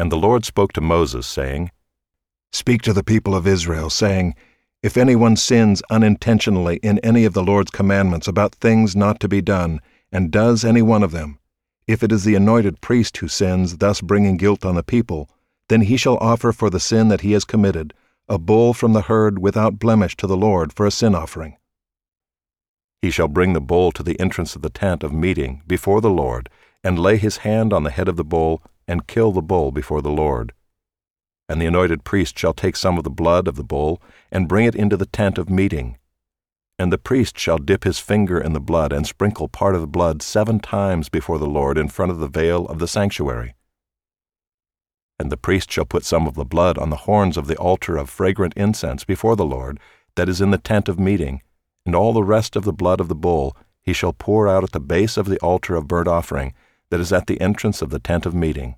And the Lord spoke to Moses, saying, Speak to the people of Israel, saying, If anyone sins unintentionally in any of the Lord's commandments about things not to be done, and does any one of them, if it is the anointed priest who sins, thus bringing guilt on the people, then he shall offer for the sin that he has committed a bull from the herd without blemish to the Lord for a sin offering. He shall bring the bull to the entrance of the tent of meeting before the Lord, and lay his hand on the head of the bull, and kill the bull before the Lord. And the anointed priest shall take some of the blood of the bull, and bring it into the tent of meeting. And the priest shall dip his finger in the blood, and sprinkle part of the blood seven times before the Lord in front of the veil of the sanctuary. And the priest shall put some of the blood on the horns of the altar of fragrant incense before the Lord, that is in the tent of meeting, and all the rest of the blood of the bull he shall pour out at the base of the altar of burnt offering, that is at the entrance of the tent of meeting.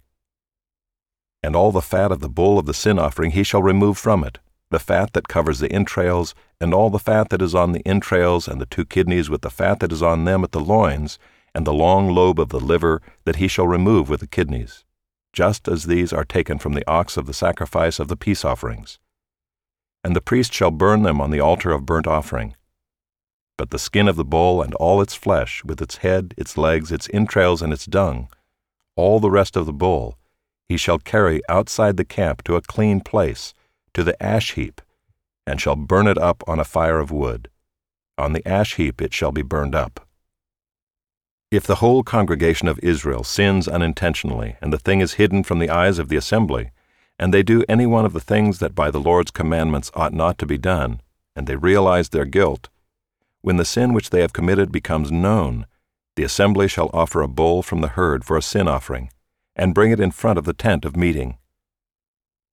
And all the fat of the bull of the sin offering he shall remove from it, the fat that covers the entrails, and all the fat that is on the entrails, and the two kidneys with the fat that is on them at the loins, and the long lobe of the liver that he shall remove with the kidneys just as these are taken from the ox of the sacrifice of the peace offerings. And the priest shall burn them on the altar of burnt offering. But the skin of the bull and all its flesh, with its head, its legs, its entrails, and its dung, all the rest of the bull, he shall carry outside the camp to a clean place, to the ash heap, and shall burn it up on a fire of wood. On the ash heap it shall be burned up. If the whole congregation of Israel sins unintentionally, and the thing is hidden from the eyes of the assembly, and they do any one of the things that by the Lord's commandments ought not to be done, and they realize their guilt, when the sin which they have committed becomes known, the assembly shall offer a bull from the herd for a sin offering, and bring it in front of the tent of meeting.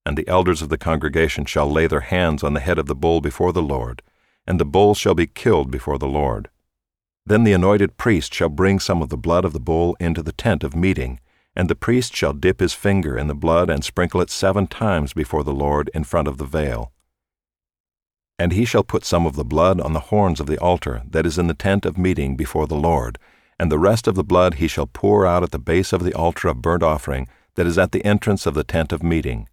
And the elders of the congregation shall lay their hands on the head of the bull before the Lord, and the bull shall be killed before the Lord. Then the anointed priest shall bring some of the blood of the bull into the tent of meeting, and the priest shall dip his finger in the blood and sprinkle it seven times before the Lord in front of the veil. And he shall put some of the blood on the horns of the altar that is in the tent of meeting before the Lord, and the rest of the blood he shall pour out at the base of the altar of burnt offering that is at the entrance of the tent of meeting.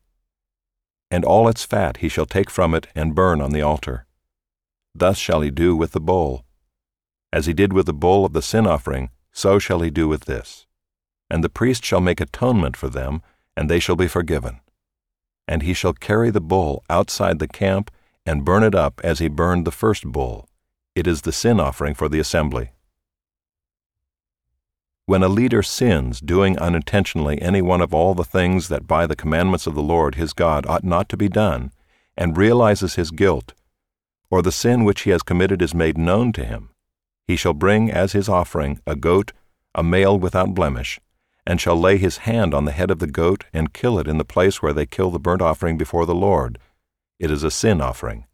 And all its fat he shall take from it and burn on the altar. Thus shall he do with the bull. As he did with the bull of the sin offering, so shall he do with this. And the priest shall make atonement for them, and they shall be forgiven. And he shall carry the bull outside the camp and burn it up as he burned the first bull. It is the sin offering for the assembly. When a leader sins, doing unintentionally any one of all the things that by the commandments of the Lord his God ought not to be done, and realizes his guilt, or the sin which he has committed is made known to him, he shall bring as his offering a goat, a male without blemish, and shall lay his hand on the head of the goat and kill it in the place where they kill the burnt offering before the Lord. It is a sin offering.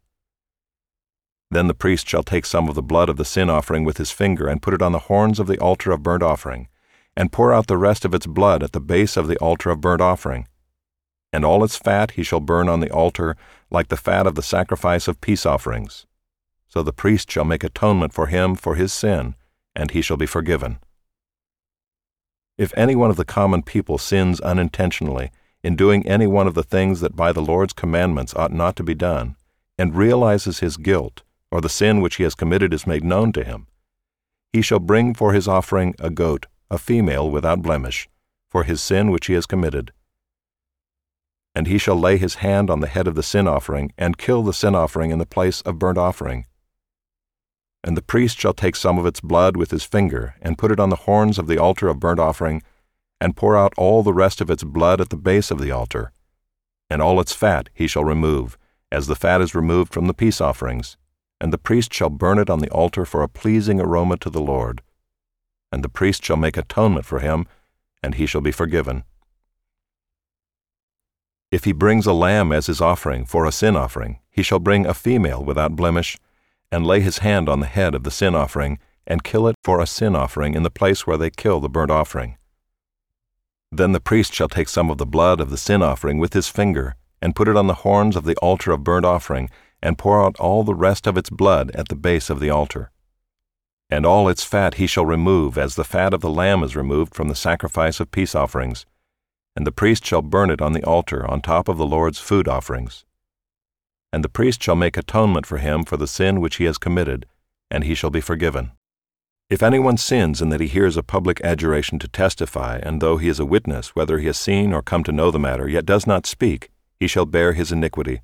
Then the priest shall take some of the blood of the sin offering with his finger and put it on the horns of the altar of burnt offering, and pour out the rest of its blood at the base of the altar of burnt offering. And all its fat he shall burn on the altar like the fat of the sacrifice of peace offerings. So the priest shall make atonement for him for his sin, and he shall be forgiven. If any one of the common people sins unintentionally in doing any one of the things that by the Lord's commandments ought not to be done, and realizes his guilt, or the sin which he has committed is made known to him, he shall bring for his offering a goat, a female without blemish, for his sin which he has committed. And he shall lay his hand on the head of the sin offering, and kill the sin offering in the place of burnt offering and the priest shall take some of its blood with his finger, and put it on the horns of the altar of burnt offering, and pour out all the rest of its blood at the base of the altar. And all its fat he shall remove, as the fat is removed from the peace offerings, and the priest shall burn it on the altar for a pleasing aroma to the Lord. And the priest shall make atonement for him, and he shall be forgiven. If he brings a lamb as his offering for a sin offering, he shall bring a female without blemish, and lay his hand on the head of the sin offering, and kill it for a sin offering in the place where they kill the burnt offering. Then the priest shall take some of the blood of the sin offering with his finger, and put it on the horns of the altar of burnt offering, and pour out all the rest of its blood at the base of the altar. And all its fat he shall remove, as the fat of the lamb is removed from the sacrifice of peace offerings. and the priest shall burn it on the altar on top of the Lord's food offerings. And the priest shall make atonement for him for the sin which he has committed, and he shall be forgiven. If anyone sins in that he hears a public adjuration to testify, and though he is a witness, whether he has seen or come to know the matter, yet does not speak, he shall bear his iniquity.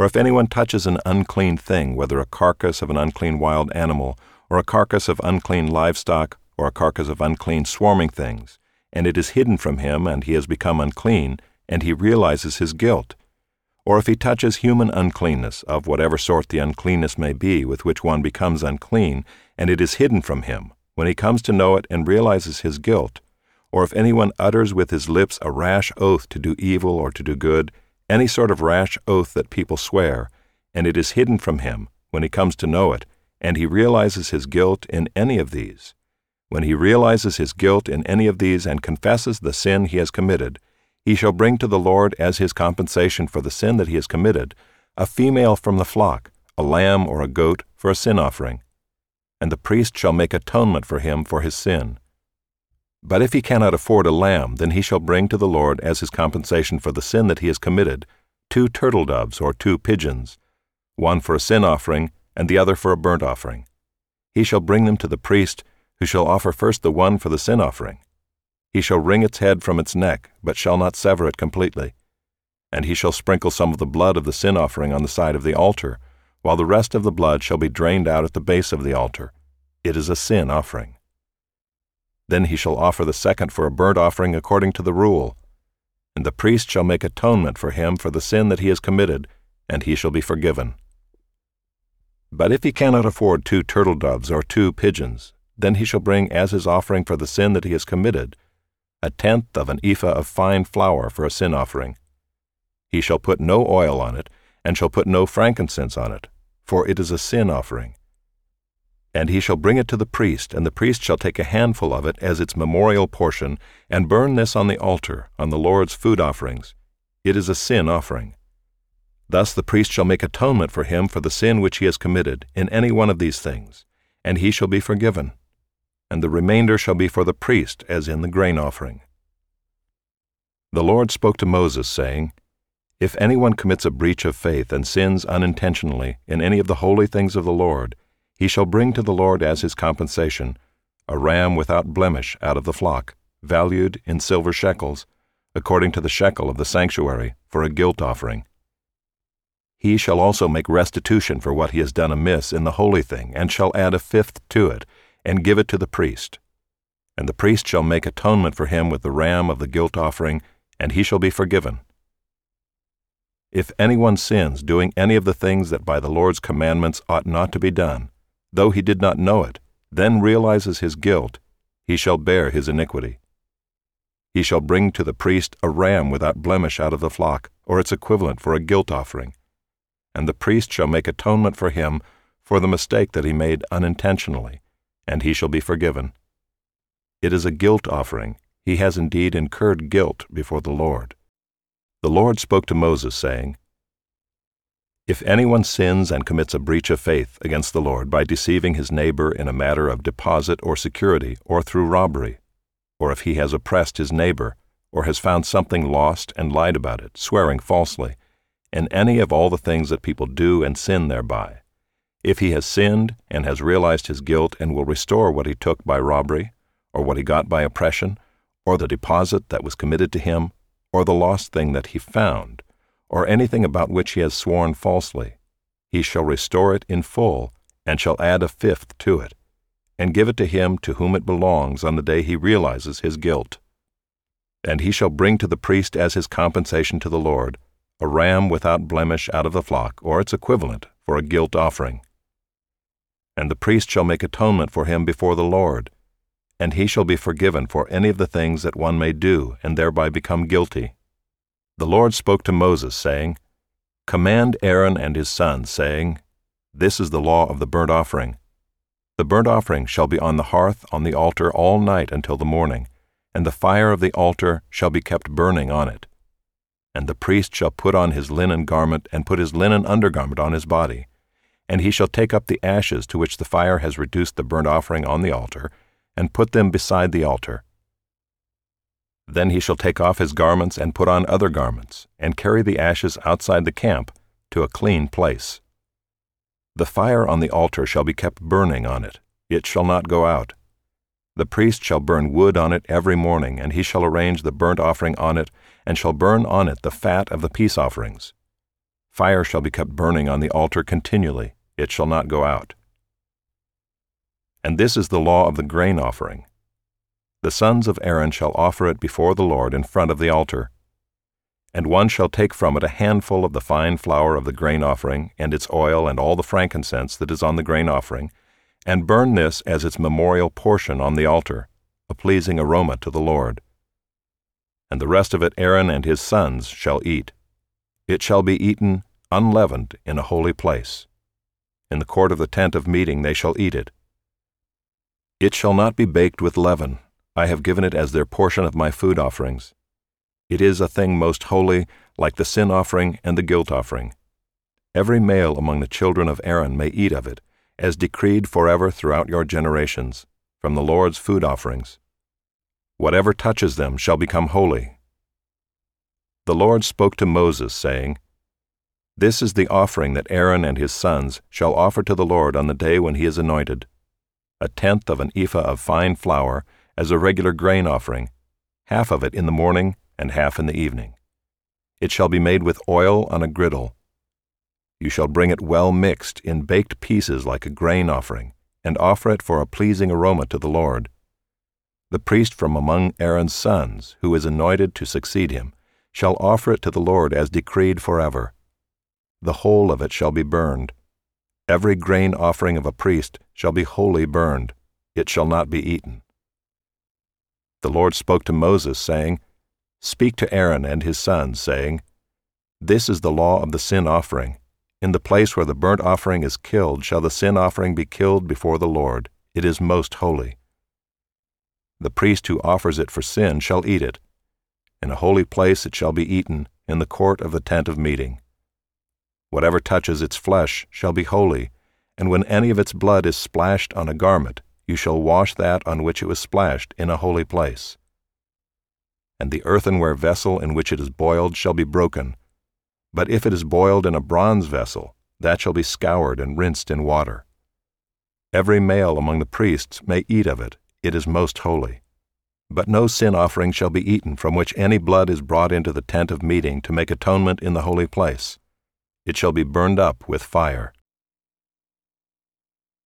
Or if anyone touches an unclean thing, whether a carcass of an unclean wild animal, or a carcass of unclean livestock, or a carcass of unclean swarming things, and it is hidden from him, and he has become unclean, and he realizes his guilt. Or if he touches human uncleanness, of whatever sort the uncleanness may be with which one becomes unclean, and it is hidden from him, when he comes to know it and realizes his guilt, or if anyone utters with his lips a rash oath to do evil or to do good, any sort of rash oath that people swear, and it is hidden from him, when he comes to know it, and he realizes his guilt in any of these, when he realizes his guilt in any of these and confesses the sin he has committed, he shall bring to the Lord as his compensation for the sin that he has committed a female from the flock, a lamb or a goat for a sin offering. And the priest shall make atonement for him for his sin. But if he cannot afford a lamb, then he shall bring to the Lord as his compensation for the sin that he has committed two turtle doves or two pigeons, one for a sin offering and the other for a burnt offering. He shall bring them to the priest who shall offer first the one for the sin offering. He shall wring its head from its neck, but shall not sever it completely. And he shall sprinkle some of the blood of the sin offering on the side of the altar, while the rest of the blood shall be drained out at the base of the altar. It is a sin offering. Then he shall offer the second for a burnt offering according to the rule. And the priest shall make atonement for him for the sin that he has committed, and he shall be forgiven. But if he cannot afford two turtle doves or two pigeons, then he shall bring as his offering for the sin that he has committed a tenth of an ephah of fine flour for a sin offering. He shall put no oil on it, and shall put no frankincense on it, for it is a sin offering. And he shall bring it to the priest, and the priest shall take a handful of it as its memorial portion, and burn this on the altar, on the Lord's food offerings. It is a sin offering. Thus the priest shall make atonement for him for the sin which he has committed in any one of these things, and he shall be forgiven and the remainder shall be for the priest, as in the grain offering. The Lord spoke to Moses, saying, If anyone commits a breach of faith and sins unintentionally in any of the holy things of the Lord, he shall bring to the Lord as his compensation a ram without blemish out of the flock, valued in silver shekels, according to the shekel of the sanctuary, for a guilt offering. He shall also make restitution for what he has done amiss in the holy thing, and shall add a fifth to it, and give it to the priest. And the priest shall make atonement for him with the ram of the guilt offering, and he shall be forgiven. If anyone sins doing any of the things that by the Lord's commandments ought not to be done, though he did not know it, then realizes his guilt, he shall bear his iniquity. He shall bring to the priest a ram without blemish out of the flock, or its equivalent for a guilt offering. And the priest shall make atonement for him for the mistake that he made unintentionally, and he shall be forgiven. It is a guilt offering. He has indeed incurred guilt before the Lord. The Lord spoke to Moses, saying, If anyone sins and commits a breach of faith against the Lord by deceiving his neighbor in a matter of deposit or security, or through robbery, or if he has oppressed his neighbor, or has found something lost and lied about it, swearing falsely, in any of all the things that people do and sin thereby, if he has sinned and has realized his guilt and will restore what he took by robbery, or what he got by oppression, or the deposit that was committed to him, or the lost thing that he found, or anything about which he has sworn falsely, he shall restore it in full, and shall add a fifth to it, and give it to him to whom it belongs on the day he realizes his guilt. And he shall bring to the priest as his compensation to the Lord a ram without blemish out of the flock, or its equivalent, for a guilt offering and the priest shall make atonement for him before the Lord, and he shall be forgiven for any of the things that one may do and thereby become guilty. The Lord spoke to Moses, saying, Command Aaron and his sons, saying, This is the law of the burnt offering. The burnt offering shall be on the hearth on the altar all night until the morning, and the fire of the altar shall be kept burning on it. And the priest shall put on his linen garment and put his linen undergarment on his body and he shall take up the ashes to which the fire has reduced the burnt offering on the altar, and put them beside the altar. Then he shall take off his garments and put on other garments, and carry the ashes outside the camp to a clean place. The fire on the altar shall be kept burning on it, it shall not go out. The priest shall burn wood on it every morning, and he shall arrange the burnt offering on it, and shall burn on it the fat of the peace offerings. Fire shall be kept burning on the altar continually, it shall not go out. And this is the law of the grain offering. The sons of Aaron shall offer it before the Lord in front of the altar. And one shall take from it a handful of the fine flour of the grain offering, and its oil, and all the frankincense that is on the grain offering, and burn this as its memorial portion on the altar, a pleasing aroma to the Lord. And the rest of it Aaron and his sons shall eat. It shall be eaten unleavened in a holy place. In the court of the tent of meeting they shall eat it. It shall not be baked with leaven. I have given it as their portion of my food offerings. It is a thing most holy, like the sin offering and the guilt offering. Every male among the children of Aaron may eat of it, as decreed forever throughout your generations, from the Lord's food offerings. Whatever touches them shall become holy. The Lord spoke to Moses, saying, This is the offering that Aaron and his sons shall offer to the Lord on the day when he is anointed a tenth of an ephah of fine flour as a regular grain offering, half of it in the morning and half in the evening. It shall be made with oil on a griddle. You shall bring it well mixed in baked pieces like a grain offering, and offer it for a pleasing aroma to the Lord. The priest from among Aaron's sons, who is anointed to succeed him, shall offer it to the Lord as decreed forever. The whole of it shall be burned. Every grain offering of a priest shall be wholly burned, it shall not be eaten. The Lord spoke to Moses, saying, Speak to Aaron and his sons, saying, This is the law of the sin offering. In the place where the burnt offering is killed shall the sin offering be killed before the Lord. It is most holy. The priest who offers it for sin shall eat it. In a holy place it shall be eaten, in the court of the tent of meeting. Whatever touches its flesh shall be holy, and when any of its blood is splashed on a garment, you shall wash that on which it was splashed in a holy place. And the earthenware vessel in which it is boiled shall be broken. But if it is boiled in a bronze vessel, that shall be scoured and rinsed in water. Every male among the priests may eat of it, it is most holy. But no sin offering shall be eaten from which any blood is brought into the tent of meeting to make atonement in the holy place it shall be burned up with fire.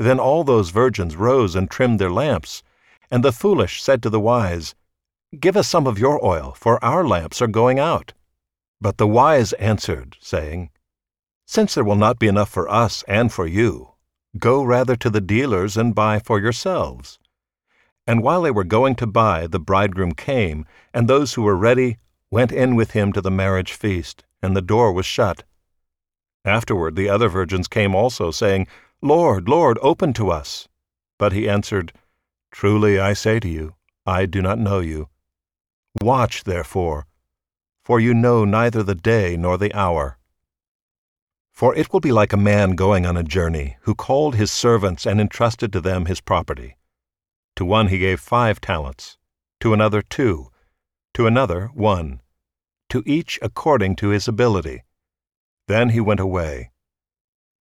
Then all those virgins rose and trimmed their lamps. And the foolish said to the wise, Give us some of your oil, for our lamps are going out. But the wise answered, saying, Since there will not be enough for us and for you, go rather to the dealers and buy for yourselves. And while they were going to buy, the bridegroom came, and those who were ready went in with him to the marriage feast, and the door was shut. Afterward the other virgins came also, saying, Lord, Lord, open to us. But he answered, Truly I say to you, I do not know you. Watch, therefore, for you know neither the day nor the hour. For it will be like a man going on a journey, who called his servants and entrusted to them his property. To one he gave five talents, to another two, to another one, to each according to his ability. Then he went away.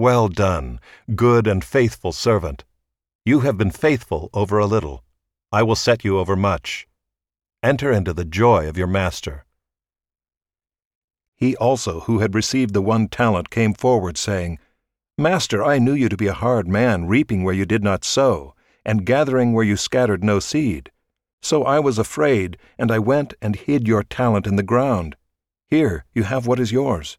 Well done, good and faithful servant. You have been faithful over a little. I will set you over much. Enter into the joy of your master. He also, who had received the one talent, came forward, saying, Master, I knew you to be a hard man, reaping where you did not sow, and gathering where you scattered no seed. So I was afraid, and I went and hid your talent in the ground. Here, you have what is yours.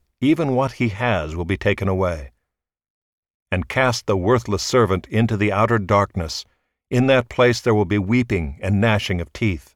even what he has will be taken away. And cast the worthless servant into the outer darkness. In that place there will be weeping and gnashing of teeth.